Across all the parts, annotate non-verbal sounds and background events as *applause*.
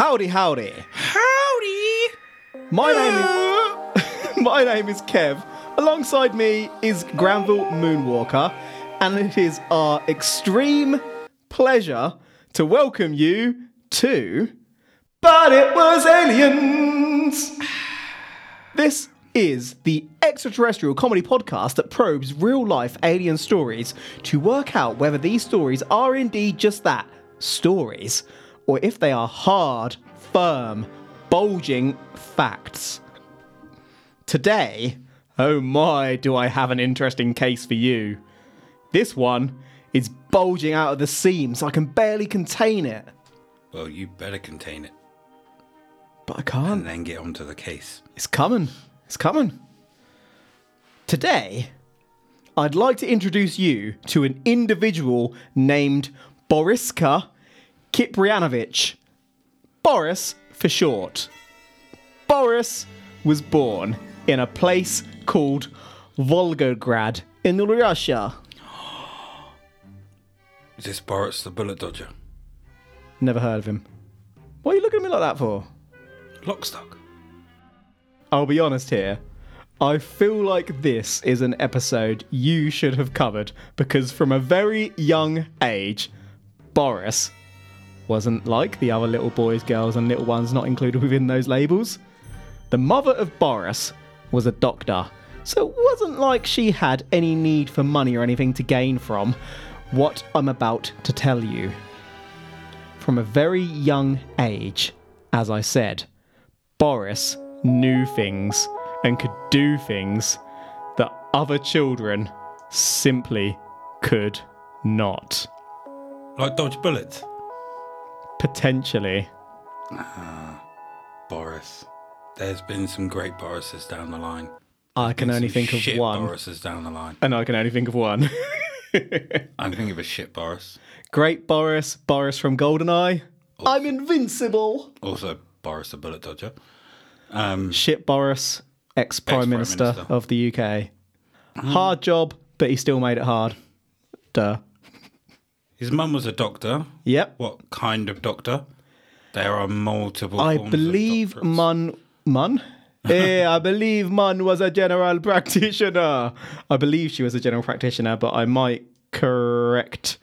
Howdy, howdy. Howdy! My name is *laughs* My name is Kev. Alongside me is Granville Moonwalker, and it is our extreme pleasure to welcome you to But It Was Aliens. *sighs* This is the extraterrestrial comedy podcast that probes real life alien stories to work out whether these stories are indeed just that stories, or if they are hard, firm, bulging facts. Today, oh my, do I have an interesting case for you. This one is bulging out of the seams, I can barely contain it. Well, you better contain it But I can't. and then get onto the case. It's coming. It's coming. Today, I'd like to introduce you to an individual named Boriska Kiprianovich. Boris for short. Boris was born in a place called Volgograd in Russia. Is this Boris the bullet dodger? Never heard of him. What are you looking at me like that for? Lockstock. I'll be honest here. I feel like this is an episode you should have covered because from a very young age, Boris wasn't like the other little boys, girls, and little ones not included within those labels. The mother of Boris was a doctor, so it wasn't like she had any need for money or anything to gain from what I'm about to tell you. From a very young age, as I said, Boris knew things and could do things that other children simply could not. Like dodge bullets. Potentially. Boris. There's been some great Borises down the line. I can only think of one. Borises down the line. And I can only think of one. *laughs* I'm thinking of a shit Boris. Great Boris, Boris from Goldeneye. I'm invincible. Also, Boris the bullet dodger. Um, Shit Boris, ex Prime Minister, Minister. of the UK. Hard job, but he still made it hard. Duh. His mum was a doctor. Yep. What kind of doctor? There are multiple. I forms of believe doctorates. Mun Mun. *laughs* Eh, I believe Mun was a general practitioner. I believe she was a general practitioner, but I might correct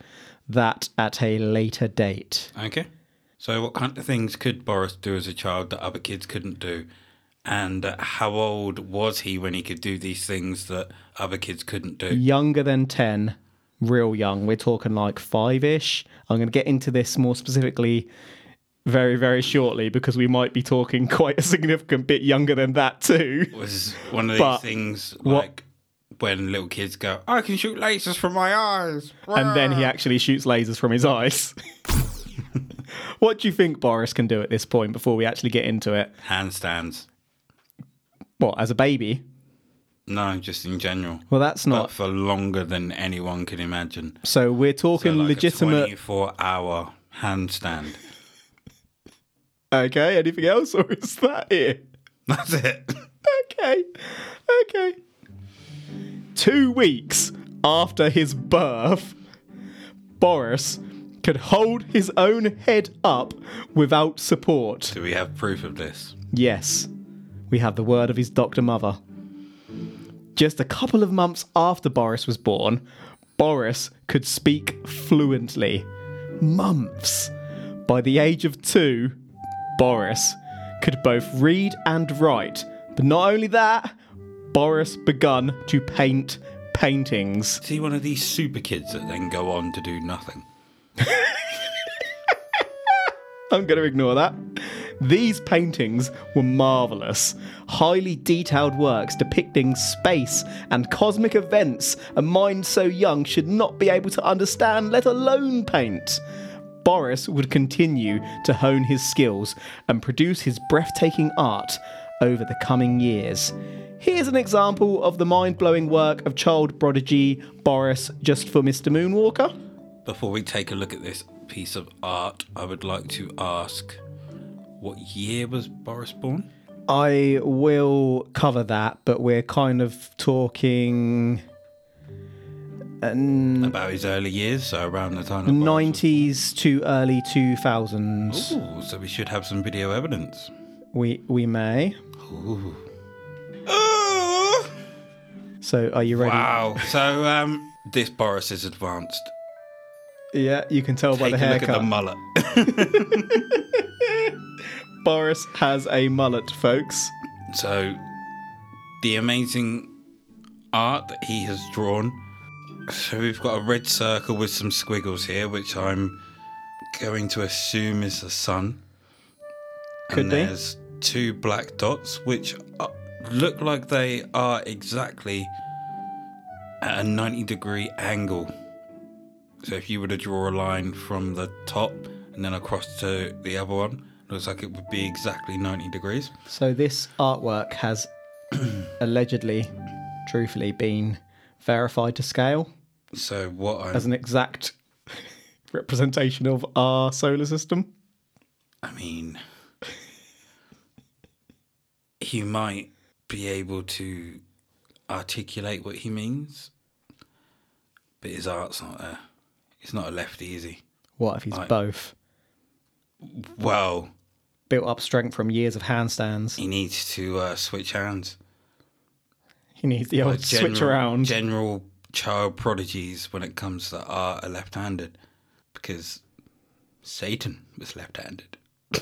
that at a later date. Okay. So, what kind of things could Boris do as a child that other kids couldn't do? And how old was he when he could do these things that other kids couldn't do? Younger than 10, real young. We're talking like five ish. I'm going to get into this more specifically very, very shortly because we might be talking *laughs* quite a significant bit younger than that too. Was one of these But things what- like when little kids go, I can shoot lasers from my eyes. And then he actually shoots lasers from his eyes. *laughs* what do you think Boris can do at this point before we actually get into it? Handstands. What, as a baby? No, just in general. Well, that's But not. for longer than anyone can imagine. So we're So talking like legitimate. 24 hour handstand. Okay, anything else, or is that it? That's it. Okay, okay. Two weeks after his birth, Boris could hold his own head up without support. Do we have proof of this? Yes, we have the word of his doctor mother. Just a couple of months after Boris was born, Boris could speak fluently. Months. By the age of two, Boris could both read and write. But not only that, Boris begun to paint paintings. See one of these super kids that then go on to do nothing? *laughs* I'm going to ignore that. These paintings were marvellous, highly detailed works depicting space and cosmic events a mind so young should not be able to understand, let alone paint. Boris would continue to hone his skills and produce his breathtaking art over the coming years. Here's an example of the mind blowing work of child prodigy Boris just for Mr. Moonwalker. Before we take a look at this piece of art, I would like to ask what year was Boris born? I will cover that, but we're kind of talking And About his early years, so around the time. Boris 90s to early 2000s. Ooh, so we should have some video evidence. We we may. Ooh. So are you ready? Wow. So um, this Boris is advanced. Yeah, you can tell by the a look at haircut. the mullet. *laughs* Boris has a mullet, folks. so the amazing art that he has drawn. So we've got a red circle with some squiggles here, which I'm going to assume is the sun. Could and be. there's two black dots, which are, look like they are exactly at a 90 degree angle. So if you were to draw a line from the top and then across to the other one, looks like it would be exactly 90 degrees. So this artwork has *clears throat* allegedly, truthfully, been verified to scale So what I'm, as an exact *laughs* representation of our solar system. I mean, he might be able to articulate what he means, but his art's not there. He's not a lefty, is he? What if he's Right. both? Well, Built up strength from years of handstands. he needs to uh, switch hands. He needs the old Like switch around. General child prodigies when it comes to art are left-handed, because Satan was left-handed. *laughs*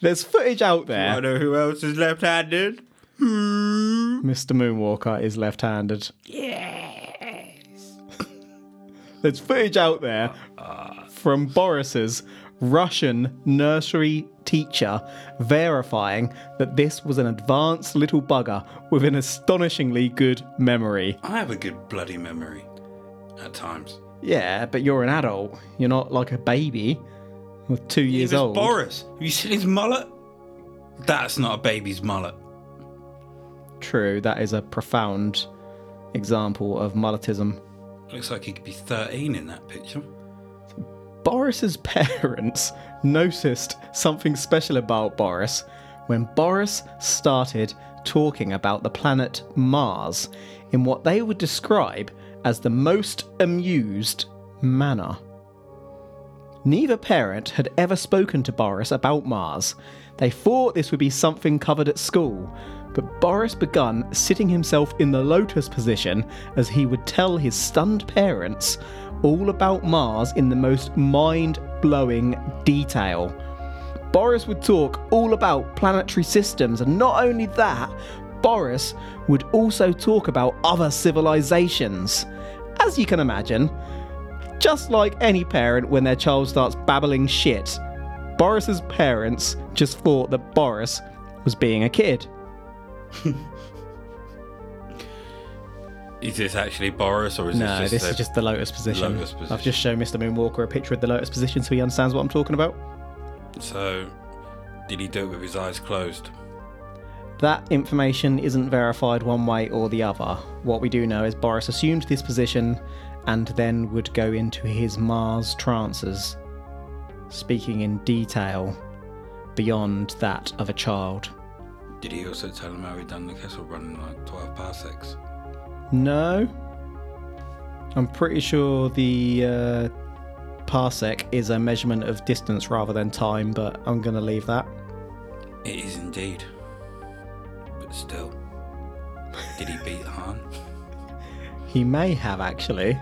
There's footage out there. I don't know who else is left-handed. Hmm? Mr. Moonwalker is left handed. Yes. *laughs* There's footage out there uh, uh, from Boris's Russian nursery teacher verifying that this was an advanced little bugger with an astonishingly good memory. I have a good bloody memory at times. Yeah, but you're an adult. You're not like a baby with two years old. Boris. Have you seen his mullet? That's not a baby's mullet. True, that is a profound example of mulletism. Looks like he could be 13 in that picture. Boris's *laughs* parents noticed something special about Boris when Boris started talking about the planet Mars in what they would describe as the most amused manner. Neither parent had ever spoken to Boris about Mars. They thought this would be something covered at school, but Boris began sitting himself in the lotus position as he would tell his stunned parents all about Mars in the most mind blowing detail. Boris would talk all about planetary systems, and not only that, Boris would also talk about other civilizations. As you can imagine, just like any parent when their child starts babbling shit, Boris's parents just thought that Boris was being a kid. *laughs* Is this actually Boris or is No, this this just is just the lotus position. Lotus position. I've just shown Mr. Moonwalker a picture of the lotus position so he understands what I'm talking about. So, did he do it with his eyes closed? That information isn't verified one way or the other. What we do know is Boris assumed this position and then would go into his Mars trances, speaking in detail beyond that of a child. Did he also tell him how he'd done the Kessel run in like 12 parsecs? No. I'm pretty sure the uh, parsec is a measurement of distance rather than time, but I'm going to leave that. It is indeed. But still. Did he beat Han? *laughs* He may have actually,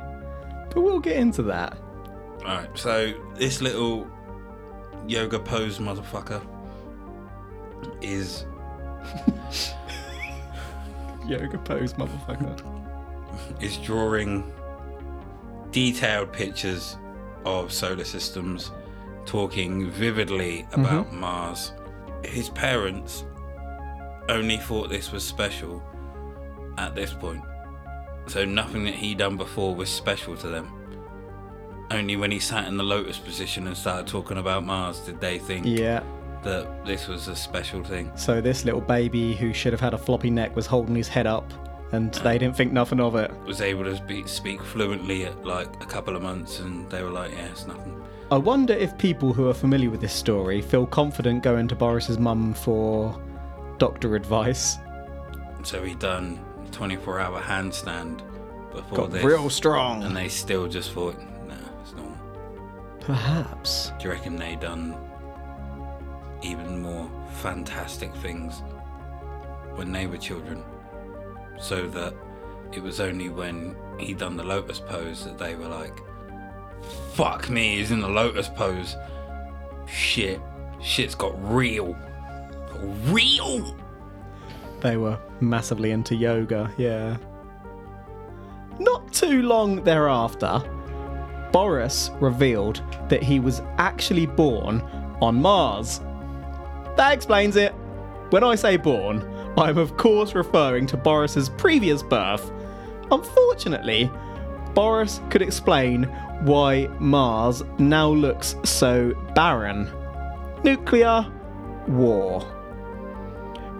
but we'll get into that. Alright, so this little yoga pose motherfucker is *laughs* Yoga pose, motherfucker. *laughs* is drawing detailed pictures of solar systems, talking vividly mm-hmm. about Mars. His parents only thought this was special at this point. So nothing that he'd done before was special to them. Only when he sat in the lotus position and started talking about Mars did they think Yeah. That this was a special thing. So this little baby who should have had a floppy neck was holding his head up, and they didn't think nothing of it. Was able to speak, speak fluently at like a couple of months, and they were like, "Yeah, it's nothing." I wonder if people who are familiar with this story feel confident going to Boris's mum for doctor advice. So he done 24 hour handstand before Got this. real strong. And they still just thought, nah, it's normal. Perhaps. Do you reckon they done even more fantastic things when they were children? So that it was only when he done the lotus pose that they were like, fuck me, he's in the lotus pose. Shit. Shit's got real. Real! They were massively into yoga, yeah. Not too long thereafter, Boris revealed that he was actually born on Mars. That explains it. When I say born, I'm of course referring to Boris's previous birth. Unfortunately, Boris could explain why Mars now looks so barren. Nuclear war.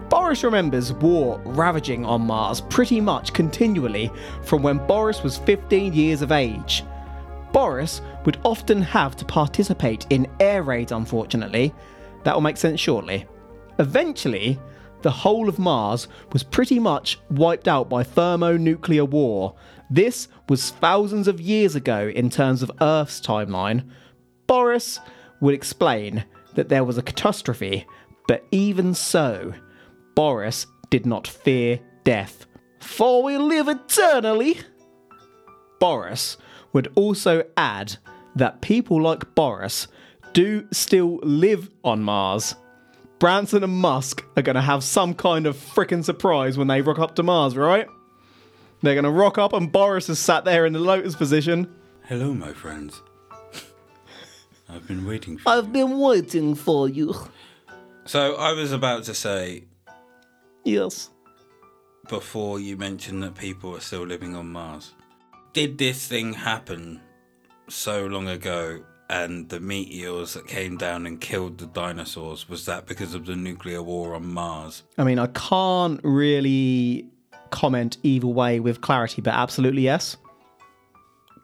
Boris remembers war ravaging on Mars pretty much continually from when Boris was 15 years of age. Boris would often have to participate in air raids, unfortunately. That will make sense shortly. Eventually, the whole of Mars was pretty much wiped out by thermonuclear war. This was thousands of years ago in terms of Earth's timeline. Boris would explain that there was a catastrophe, but even so, Boris did not fear death. For we live eternally. Boris would also add that people like Boris do still live on Mars. Branson and Musk are going to have some kind of frickin' surprise when they rock up to Mars, right? They're going to rock up and Boris is sat there in the lotus position. Hello, my friends. *laughs* I've been waiting for I've been waiting for you. So I was about to say Yes. before you mentioned that people are still living on Mars. Did this thing happen so long ago and the meteors that came down and killed the dinosaurs was that because of the nuclear war on Mars? I mean, I can't really comment either way with clarity, but absolutely yes.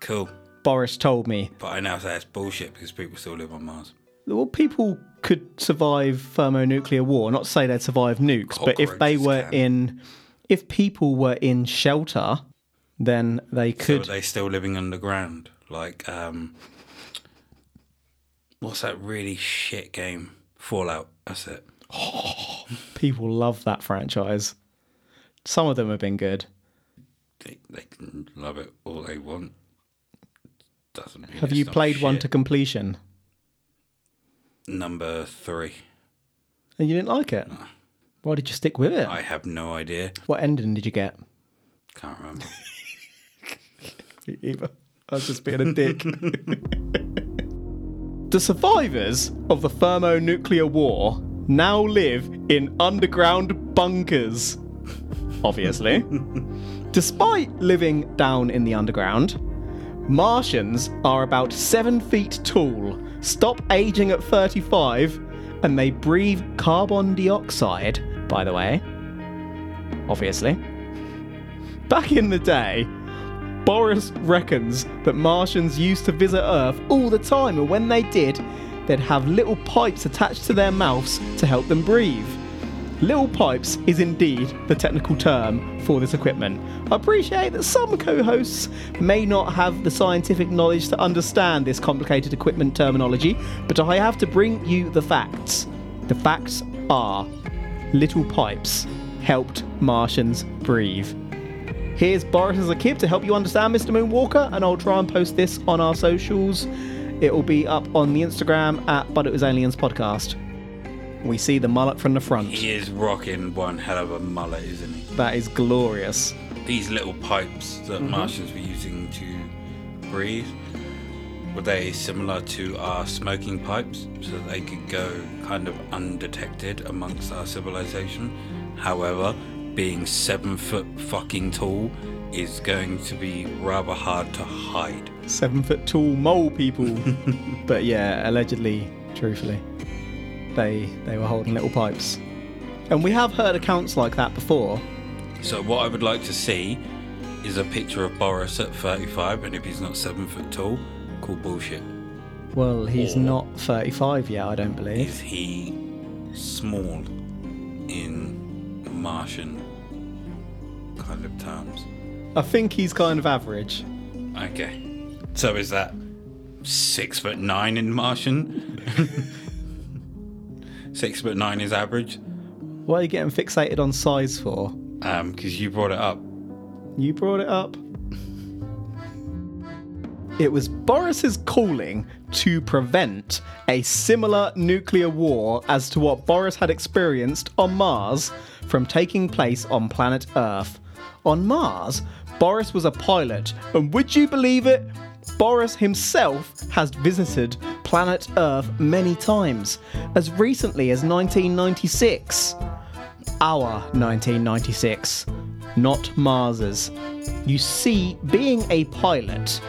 Cool. Boris told me. But I now say it's bullshit because people still live on Mars. Well, people could survive thermonuclear war. Not to say they'd survive nukes, but if they were can. in, if people were in shelter, then they So could. are they still living underground? Like, um, what's that really shit game? Fallout. That's it. Oh, *laughs* people love that franchise. Some of them have been good. They, they can love it all they want. Doesn't mean Have you played one to completion number three? and you didn't like it? Why did you stick with it? I have no idea. What ending did you get? Can't remember. *laughs* Either. I was just being a dick. *laughs* the survivors of the thermonuclear war now live in underground bunkers. Obviously. *laughs* Despite living down in the underground, Martians are about seven feet tall, stop aging at 35, and they breathe carbon dioxide, by the way. Obviously. Back in the day, Boris reckons that Martians used to visit Earth all the time, and when they did, they'd have little pipes attached to their mouths to help them breathe. Little pipes is indeed the technical term for this equipment. I appreciate that some co hosts may not have the scientific knowledge to understand this complicated equipment terminology, but I have to bring you the facts. The facts are little pipes helped Martians breathe. Here's Boris as a kid to help you understand Mr. Moonwalker, and I'll try and post this on our socials. It will be up on the Instagram at But It Was Aliens Podcast. We see the mullet from the front. he is rocking one hell of a mullet, isn't he? That is glorious. These little pipes that Mm-hmm. Martians were using to breathe were they similar to our smoking pipes, so that they could go kind of undetected amongst our civilization? However, being seven foot fucking tall is going to be rather hard to hide. Seven foot tall mole people. *laughs* but yeah, allegedly, truthfully, they they were holding little pipes. And we have heard accounts like that before. So what I would like to see is a picture of Boris at 35, and if he's not seven foot tall, call bullshit. Well, he's Or- not 35 yet, I don't believe. Is he small in Martian kind of terms. I think he's kind of average. Okay. So is that six foot nine in Martian? *laughs* six foot nine is average? What are you getting fixated on size for? Um, because you brought it up. You brought it up. It was Boris's calling to prevent a similar nuclear war as to what Boris had experienced on Mars from taking place on planet Earth. On Mars, Boris was a pilot, and would you believe it? Boris himself has visited planet Earth many times, as recently as 1996. Our 1996, not Mars's. You see, being a pilot,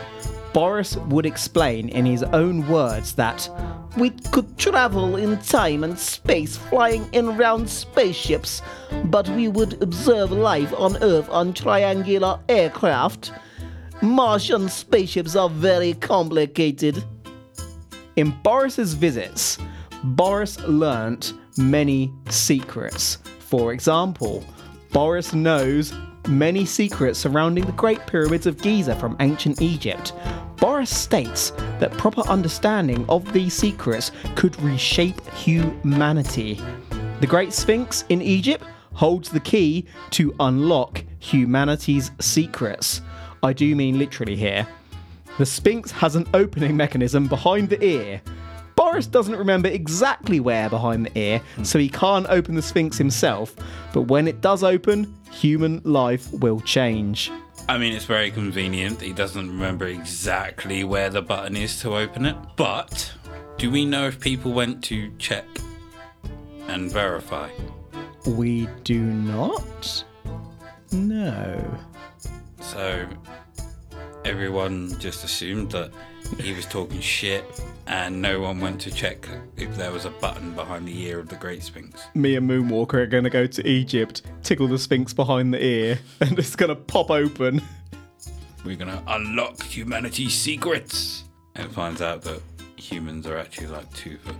Boris would explain in his own words that we could travel in time and space flying in round spaceships, but we would observe life on Earth on triangular aircraft. Martian spaceships are very complicated. In Boris's visits, Boris learnt many secrets. For example, Boris knows many secrets surrounding the Great Pyramids of Giza from ancient Egypt. Boris states that proper understanding of these secrets could reshape humanity. The Great Sphinx in Egypt holds the key to unlock humanity's secrets. I do mean literally here. The Sphinx has an opening mechanism behind the ear. Boris doesn't remember exactly where behind the ear, so he can't open the Sphinx himself, but when it does open, human life will change. I mean, it's very convenient. He doesn't remember exactly where the button is to open it. But do we know if people went to check and verify? We do not? No. So everyone just assumed that he was talking shit and no one went to check if there was a button behind the ear of the Great Sphinx. Me and Moonwalker are going to go to Egypt, tickle the Sphinx behind the ear, *laughs* and it's going to pop open. We're gonna unlock humanity's secrets. And it finds out that humans are actually like two foot.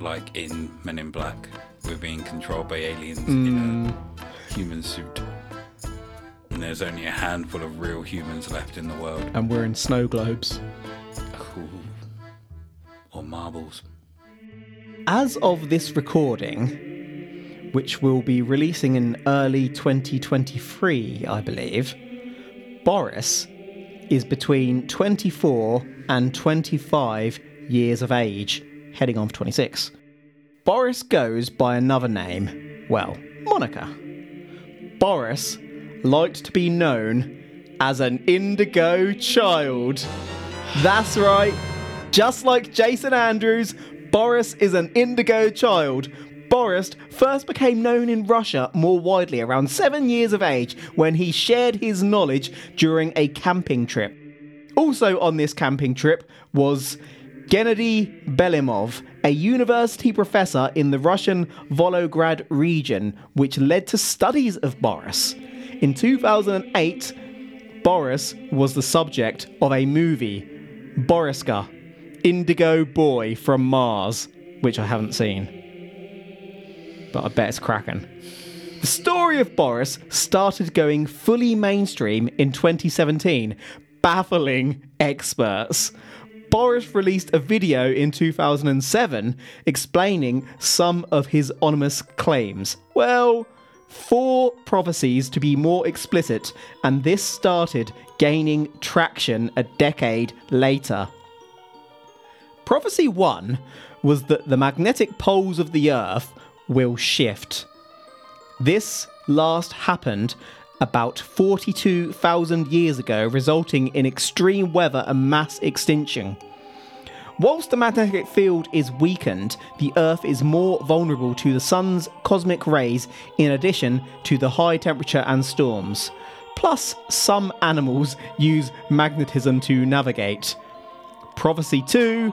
Like in Men in Black, we're being controlled by aliens in a hmm. human suit. And there's only a handful of real humans left in the world. And we're in snow globes. Ooh. Or marbles. As of this recording, which will be releasing in early 2023, I believe, Boris is between 24 and 25 years of age, heading on for 26. Boris goes by another name, well, Monica. Boris liked to be known as an indigo child. That's right, just like Jason Andrews, Boris is an indigo child. Boris first became known in Russia more widely around seven years of age when he shared his knowledge during a camping trip. Also on this camping trip was Gennady Belimov, a university professor in the Russian Volgograd region, which led to studies of Boris. In 2008, Boris was the subject of a movie, Boriska, Indigo Boy from Mars, which I haven't seen. But I bet it's cracking. The story of Boris started going fully mainstream in 2017, baffling experts. Boris released a video in 2007 explaining some of his ominous claims. Well, four prophecies to be more explicit, and this started gaining traction a decade later. Prophecy 1 was that the magnetic poles of the Earth will shift. This last happened about 42,000 years ago, resulting in extreme weather and mass extinction. Whilst the magnetic field is weakened, the Earth is more vulnerable to the Sun's cosmic rays in addition to the high temperature and storms. Plus, some animals use magnetism to navigate. Prophecy 2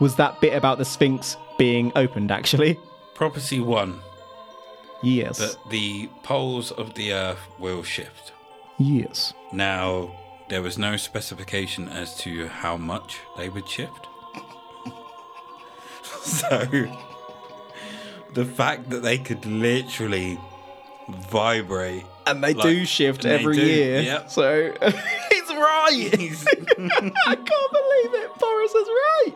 was that bit about the Sphinx being opened, actually. Prophecy 1 Yes. that the poles of the Earth will shift. Yes. Now, there was no specification as to how much they would shift. *laughs* so, the fact that they could literally vibrate. and they Like, do shift every do, year. yep. So *laughs* he's right. He's, *laughs* I can't believe it. Boris is right.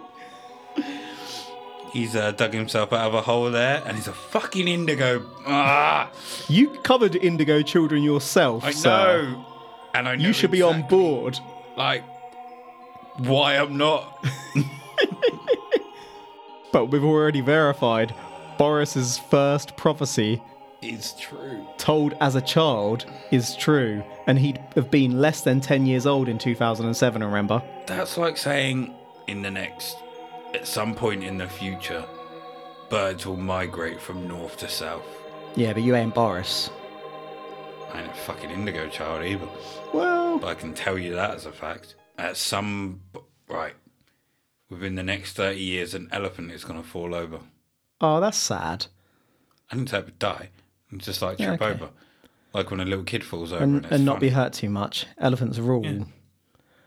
he's uh, dug himself out of a hole there, and he's a fucking indigo. Ah, You covered indigo children yourself. I sir. know. And I know You should be on board. Like, why I'm not. But we've already verified Boris's first prophecy, is true. told as a child, is true, and he'd have been less than 10 years old in 2007, remember? That's like saying in the next, at some point in the future, birds will migrate from north to south. Yeah, but you ain't Boris. I ain't a fucking indigo child either. Well, But I can tell you that as a fact. At some right, within the next thirty years, an elephant is going to fall over. oh, that's sad. I didn't say it would die. and just like Yeah, trip okay. over, like when a little kid falls over and, And, and not be hurt too much. Elephants rule.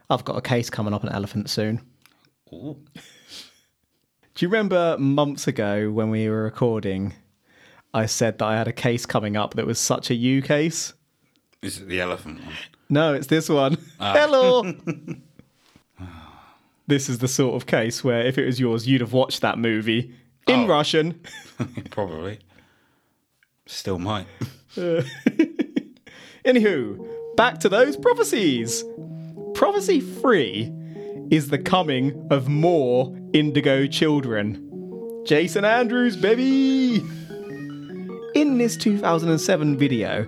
I've got a case coming up on elephants soon. Ooh. Do you remember months ago when we were recording? I said that I had a case coming up that was such a you case. Is it the elephant one? No, it's this one. Ah. Hello. *laughs* this is the sort of case where if it was yours, you'd have watched that movie in Oh. Russian. *laughs* *laughs* Probably. Still might. *laughs* Anywho, back to those prophecies. Prophecy three is the coming of more indigo children. Jason Andrews, baby! In this 2007 video,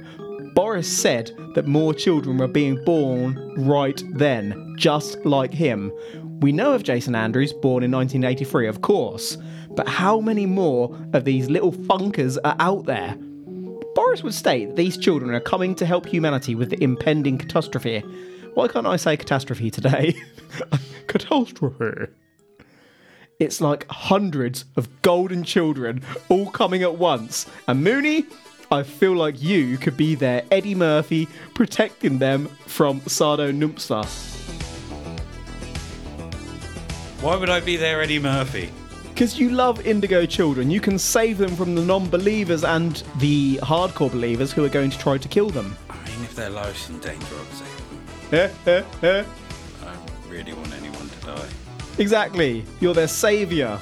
Boris said that more children were being born right then, just like him. We know of Jason Andrews, born in 1983, of course, but how many more of these little funkers are out there? Boris would state that these children are coming to help humanity with the impending catastrophe. Why can't I say catastrophe today? *laughs* catastrophe. It's like hundreds of golden children all coming at once. And Mooney, I feel like you could be their Eddie Murphy protecting them from Sardo Numspa. Why would I be there, Eddie Murphy? Because you love indigo children, you can save them from the non believers and the hardcore believers who are going to try to kill them. I mean, if their life's in danger, them. Eh, eh, eh. I don't really want anyone to die. Exactly. You're their savior.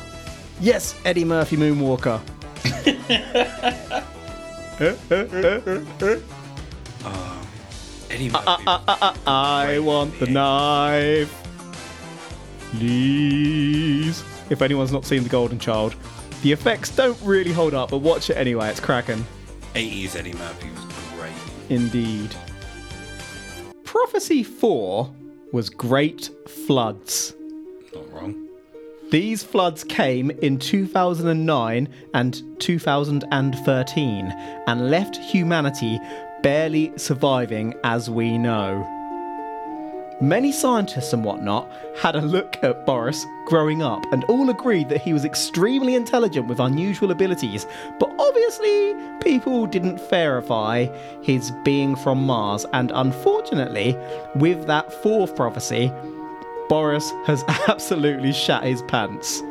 Yes, Eddie Murphy Moonwalker. Eddie Murphy. I want the knife. Please. If anyone's not seen The Golden Child, the effects don't really hold up, but watch it anyway. It's cracking. 80s Eddie Murphy was great. Indeed. Prophecy 4 was Great Floods. Not wrong. These floods came in 2009 and 2013 and left humanity barely surviving as we know. Many scientists and whatnot had a look at Boris growing up and all agreed that he was extremely intelligent with unusual abilities, but obviously people didn't verify his being from Mars, and unfortunately, with that fourth prophecy, Boris has *laughs* absolutely shat his pants.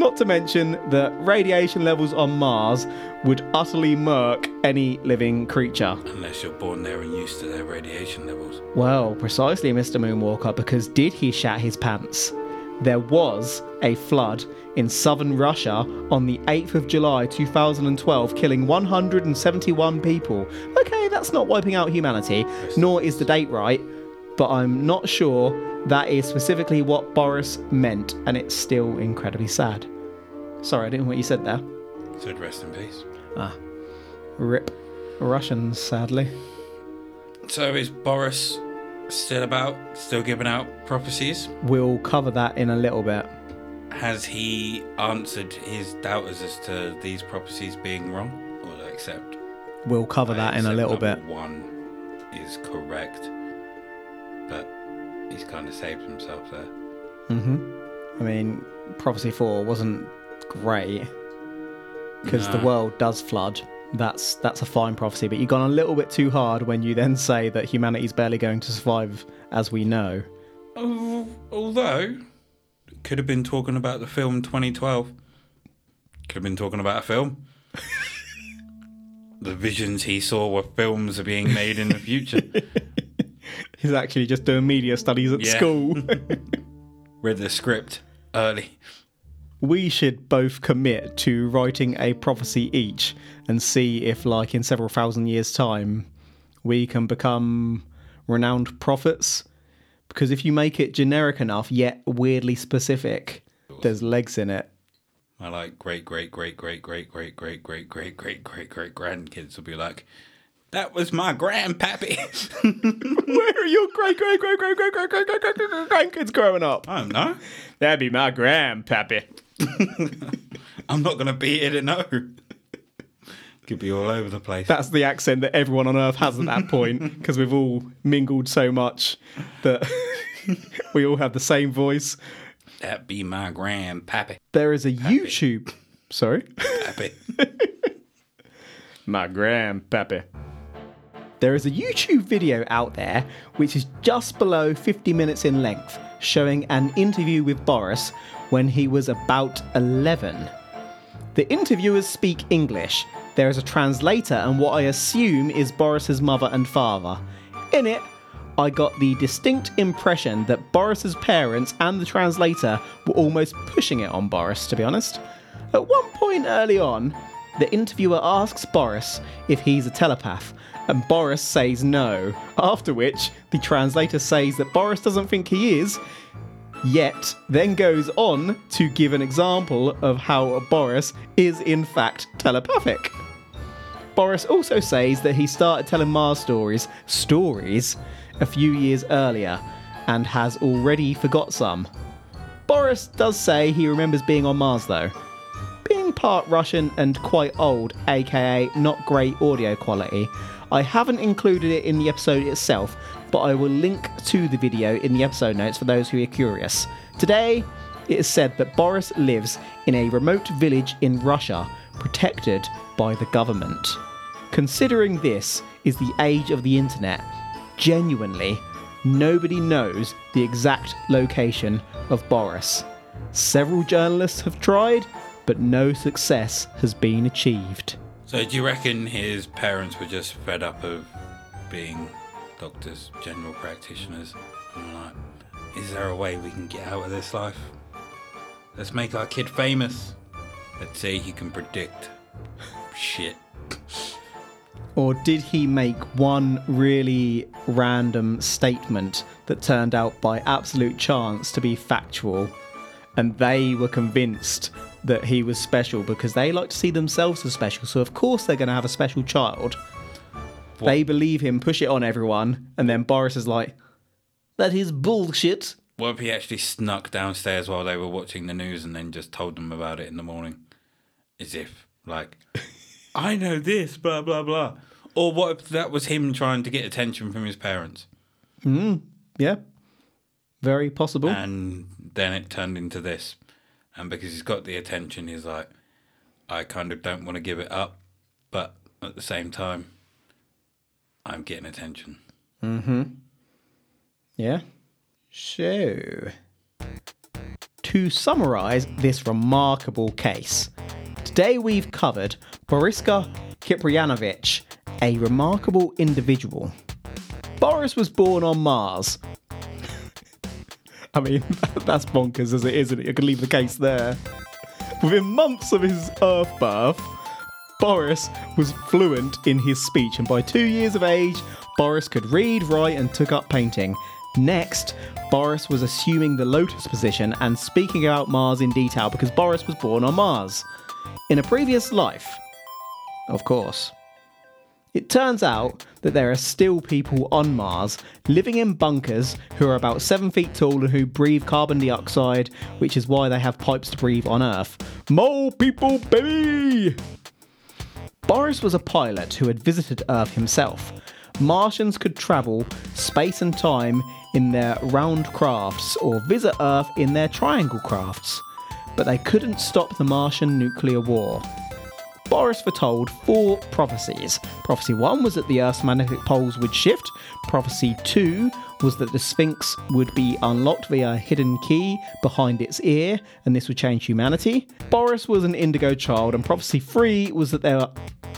Not to mention that radiation levels on Mars would utterly murk any living creature. Unless you're born there and used to their radiation levels. Well, precisely, Mr. Moonwalker, because did he shat his pants? There was a flood in southern Russia on the 8th of July 2012, killing 171 people. Okay, that's not wiping out humanity, nor is the date right, but I'm not sure that is specifically what Boris meant, and it's still incredibly sad. Sorry, I didn't know what you said there. Said rest in peace. Ah, rip Russians, sadly. So is Boris still about, still giving out prophecies? We'll cover that in a little bit. Has he answered his doubters as to these prophecies being wrong? Or accept? We'll cover that in a little bit. One is correct, but he's kind of saved himself there. Mhm. I mean, Prophecy 4 wasn't great because the world does flood. That's that's a fine prophecy, but you've gone a little bit too hard when you then say that humanity's barely going to survive as we know. Although, could have been talking about the film 2012. Could have been talking about a film. *laughs* the visions he saw were films are being made in the future. *laughs* He's actually just doing media studies at Yeah. school. Read the script early. we should both commit to writing a prophecy each and see if, like, in several thousand years' time, we can become renowned prophets. Because if you make it generic enough, yet weirdly specific, there's legs in it. My like great great great great great great great great great great great great grandkids will be like, that was my grandpappy. Where are your great, great, great, great, great, great, great, great, great, great great grandkids growing up? I don't know. That'd be my grandpappy. I'm not gonna be here to know. Could be all over the place. That's the accent that everyone on Earth has at that point because we've all mingled so much that we all have the same voice. That be my grandpappy. There is a YouTube. Sorry? Pappy. My grandpappy. There is a YouTube video out there which is just below 50 minutes in length, showing an interview with Boris when he was about 11. The interviewers speak English. There is a translator and what I assume is Boris's mother and father. In it, I got the distinct impression that Boris's parents and the translator were almost pushing it on Boris, to be honest. At one point early on, the interviewer asks Boris if he's a telepath, and Boris says no. After which, the translator says that Boris doesn't think he is, yet then goes on to give an example of how Boris is in fact telepathic. Boris also says that he started telling Mars stories, stories, a few years earlier, and has already forgot some. Boris does say he remembers being on Mars though. Being part Russian and quite old, aka not great audio quality, I haven't included it in the episode itself, but I will link to the video in the episode notes for those who are curious. Today, it is said that Boris lives in a remote village in Russia, protected by the government. Considering this is the age of the internet, genuinely, nobody knows the exact location of Boris. Several journalists have tried, but no success has been achieved. So do you reckon his parents were just fed up of being doctors, general practitioners? And like, is there a way we can get out of this life? Let's make our kid famous. Let's say he can predict shit. Or did he make one really random statement that turned out by absolute chance to be factual? And they were convinced that he was special because they like to see themselves as special. So, of course, they're going to have a special child. They believe him, push it on everyone. And then Boris is like, that is bullshit. What if he actually snuck downstairs while they were watching the news and then just told them about it in the morning? As if, like, *laughs* I know this, blah, blah, blah. Or what if that was him trying to get attention from his parents? Hmm. Yeah. Very possible. And then it turned into this. And because he's got the attention, he's like, I kind of don't want to give it up. But at the same time, I'm getting attention. Mm-hmm. Yeah. So, to summarise this remarkable case, today we've covered Boriska Kiprianovich, a remarkable individual. Boris was born on Mars. I mean, *laughs* that's bonkers as it is, isn't it? You could leave the case there. Within months of his Earth birth, Boris was fluent in his speech, and by two years of age, Boris could read, write, and took up painting. Next, Boris was assuming the lotus position and speaking about Mars in detail because Boris was born on Mars. In a previous life, of course. It turns out that there are still people on Mars living in bunkers who are about seven feet tall and who breathe carbon dioxide, which is why they have pipes to breathe on Earth. Mole people, baby! Boris was a pilot who had visited Earth himself. Martians could travel space and time in their round crafts or visit Earth in their triangle crafts, but they couldn't stop the Martian nuclear war. Boris foretold four prophecies. Prophecy 1 was that the Earth's magnetic poles would shift. Prophecy 2 was that the Sphinx would be unlocked via a hidden key behind its ear, and this would change humanity. Boris was an indigo child, and prophecy 3 was that there were,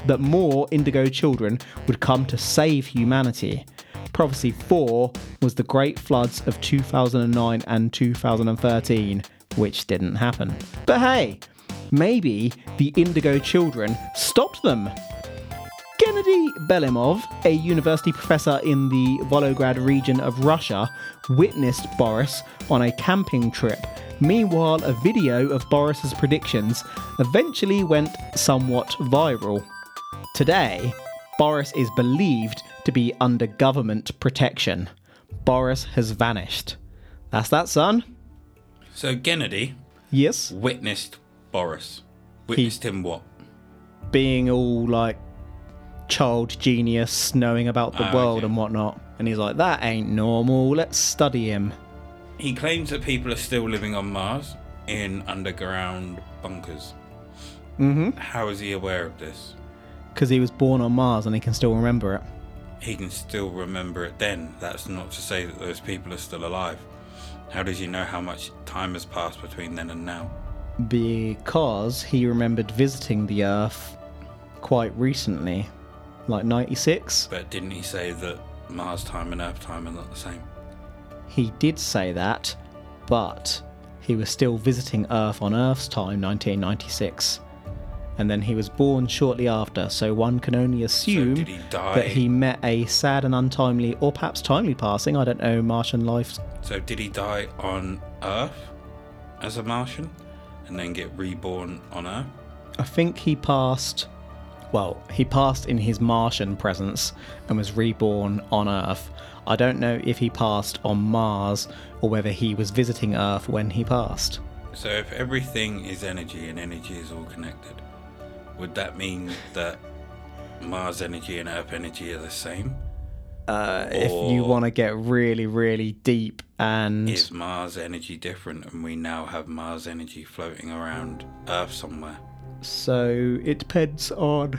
that more indigo children would come to save humanity. Prophecy 4 was the great floods of 2009 and 2013, which didn't happen. But hey, maybe the indigo children stopped them. Gennady Belimov, a university professor in the Volgograd region of Russia, witnessed Boris on a camping trip. Meanwhile, a video of Boris's predictions eventually went somewhat viral. Today, Boris is believed to be under government protection. Boris has vanished. That's that, son. So Gennady Yes. witnessed Boris. Witnessed him what? Being all like child genius, knowing about the Ah, world okay. and whatnot. And he's like, that ain't normal. Let's study him. He claims that people are still living on Mars in underground bunkers. Mm-hmm. How is he aware of this? Because he was born on Mars and he can still remember it. He can still remember it then. That's not to say that those people are still alive. How does he know how much time has passed between then and now? Because he remembered visiting the Earth quite recently. Like 96. But didn't he say that Mars time and Earth time are not the same? He did say that, but he was still visiting Earth on Earth's time, 1996. And then he was born shortly after, so one can only assume did he that he met a sad and untimely, or perhaps timely passing, I don't know, Martian life. So did he die on Earth as a Martian and then get reborn on Earth? I think he passed, well, he passed in his Martian presence and was reborn on Earth. I don't know if he passed on Mars or whether he was visiting Earth when he passed. So if everything is energy and energy is all connected, would that mean that Mars energy and Earth energy are the same? Uh, if you want to get really, really deep and Is Mars energy different and we now have Mars energy floating around Earth somewhere? so it depends on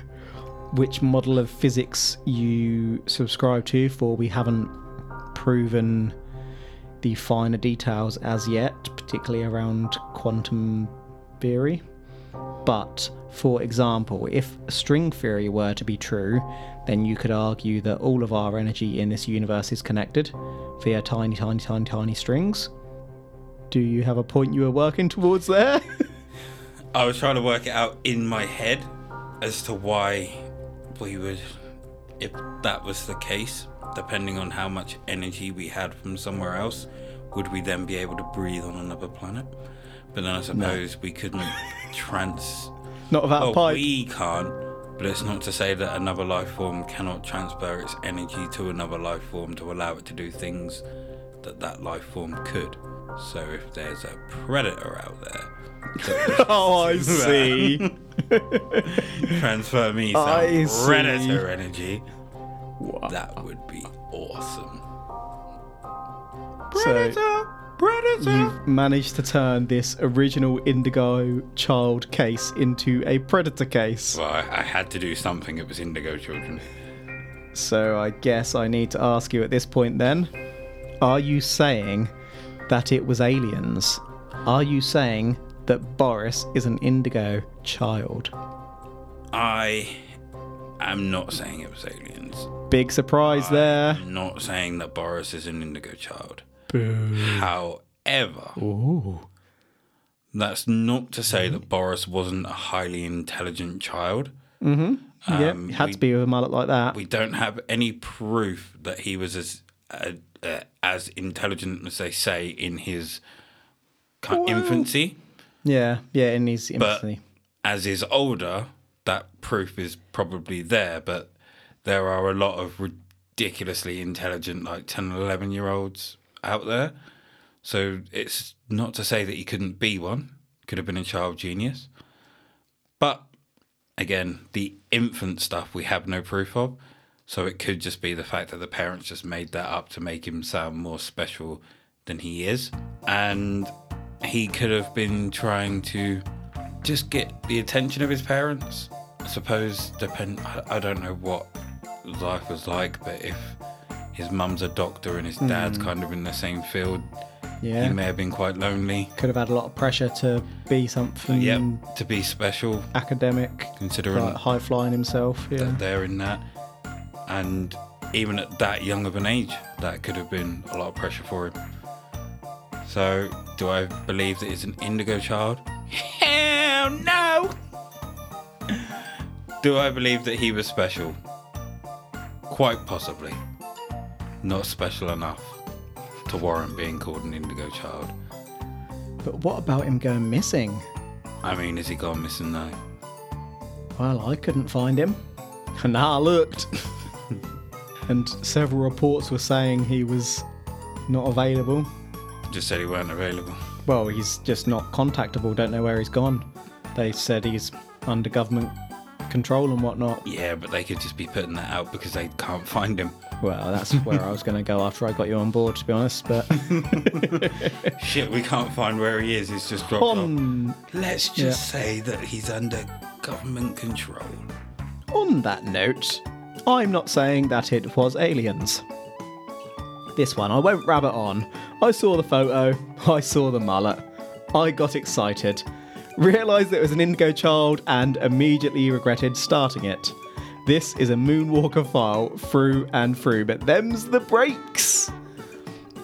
which model of physics you subscribe to for we haven't proven the finer details as yet particularly around quantum theory but for example if string theory were to be true then you could argue that all of our energy in this universe is connected via tiny tiny tiny tiny strings do you have a point you were working towards there *laughs* I was trying to work it out in my head as to why we would, if that was the case, depending on how much energy we had from somewhere else, would we then be able to breathe on another planet? But then I suppose we couldn't *laughs* trans. Not without a Well, pipe we can't, but it's not to say that another life form cannot transfer its energy to another life form to allow it to do things that that life form could. So if there's a predator out there *laughs* Oh, I uh, see. *laughs* transfer me some I see. predator energy, that would be awesome. so predator. You've managed to turn this original Indigo child case into a predator case. Well, I, I had to do something. It was Indigo Children. So I guess I need to ask you at this point then are you saying that it was aliens? Are you saying that Boris is an Indigo child? I am not saying it was aliens. Big surprise there. I'm not saying that Boris is an Indigo child. Boo. However, Ooh. that's not to say that Boris wasn't a highly intelligent child. yeah, Um, it had we- to be with a mullet like that. We don't have any proof that he was as uh, uh, as intelligent as they say in his ki- infancy. yeah, yeah, in his infancy. But as he's older, that proof is probably there. But there are a lot of ridiculously intelligent, like 10 and 11 year olds out there. So it's not to say that he couldn't be one, could have been a child genius. But again, the infant stuff we have no proof of. So it could just be the fact that the parents just made that up to make him sound more special than he is. And he could have been trying to just get the attention of his parents. I suppose depend I, don't know what life was like, but if his mum's a doctor and his dad's mm. kind of in the same field. Yeah. He may have been quite lonely. Could have had a lot of pressure to be something Yep, to be special, academic, considering like high flying himself. Yeah. that they're in that. And even at that young of an age, that could have been a lot of pressure for him. So, do I believe that he's an indigo child? Hell no! *laughs* do I believe that he was special? Quite possibly. Not special enough to warrant being called an indigo child. But what about him going missing? I mean, has he gone missing though? Well, I couldn't find him. *laughs* And I looked. *laughs* and several reports were saying he was not available. Just said he weren't available. Well, he's just not contactable, don't know where he's gone. They said he's under government control and whatnot. Yeah, but they could just be putting that out because they can't find him. Well, that's where I was going to go after I got you on board, to be honest. But *laughs* Shit, we can't find where he is. He's just dropped off. on, Let's just say that he's under government control. on that note, I'm not saying that it was aliens. This one, I won't rabbit on. I saw the photo, I saw the mullet, I got excited, realised it was an indigo child, and immediately regretted starting it. This is a Moonwalker file through and through, but them's the breaks!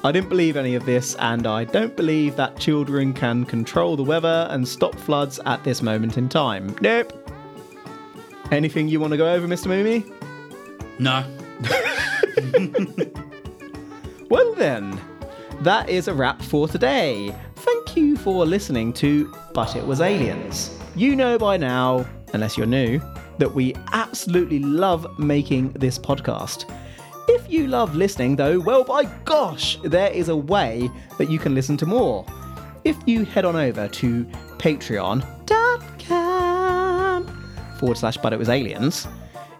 I didn't believe any of this, and I don't believe that children can control the weather and stop floods at this moment in time. Nope. Anything you want to go over, Mr. Mooney? No. *laughs* Well, then, that is a wrap for today. Thank you for listening to But It Was Aliens. You know by now, unless you're new, that we absolutely love making this podcast. If you love listening, though, well, by gosh, there is a way that you can listen to more. If you head on over to patreon.com forward slash but it was aliens,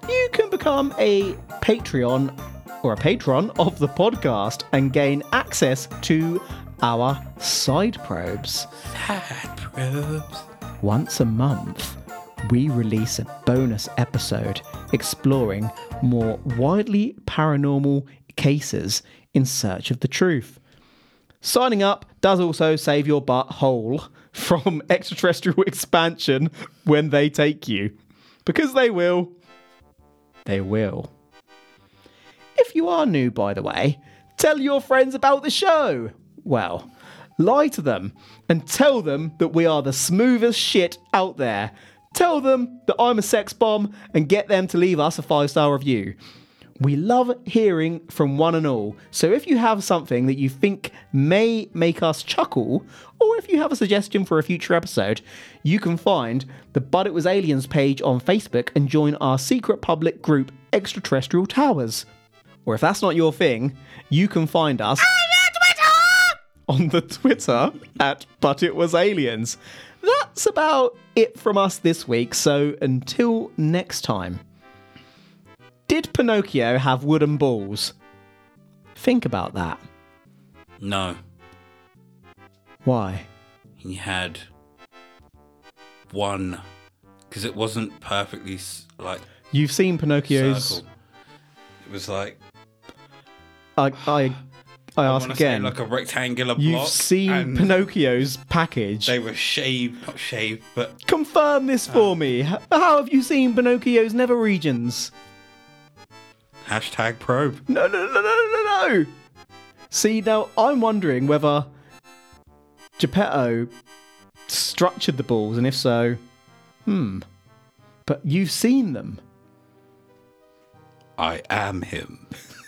you can become a Patreon or a patron of the podcast and gain access to our side probes. Sad probes. Once a month, we release a bonus episode exploring more widely paranormal cases in search of the truth. Signing up does also save your butt whole *laughs* from extraterrestrial expansion when they take you. Because they will. They will. If you are new, by the way, tell your friends about the show. Well, lie to them and tell them that we are the smoothest shit out there. Tell them that I'm a sex bomb and get them to leave us a five star review. We love hearing from one and all, so if you have something that you think may make us chuckle, or if you have a suggestion for a future episode, you can find the But It Was Aliens page on Facebook and join our secret public group, Extraterrestrial Towers. Or if that's not your thing, you can find us oh, on the Twitter at But It Was Aliens. That's about it from us this week, so until next time. Did Pinocchio have wooden balls? Think about that. No. Why? He had one. Because it wasn't perfectly like You've seen Pinocchio's. circle. It was like I, I, I I ask want to say again. like a rectangular block. You've seen Pinocchio's package. They were shaved, not shaved, but Confirm this for me. How have you seen Pinocchio's nether regions? hashtag probe. No, no, no, no, no, no. See, now I'm wondering whether Geppetto structured the balls, and if so, hmm. But you've seen them. I am him. *laughs*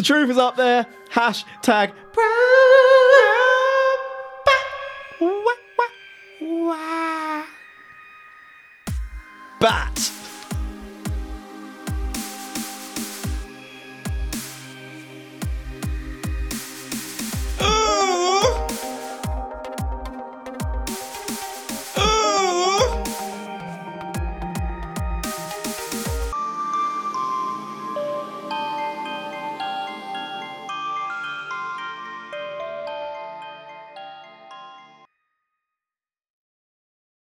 The truth is up there. Hashtag. Bat.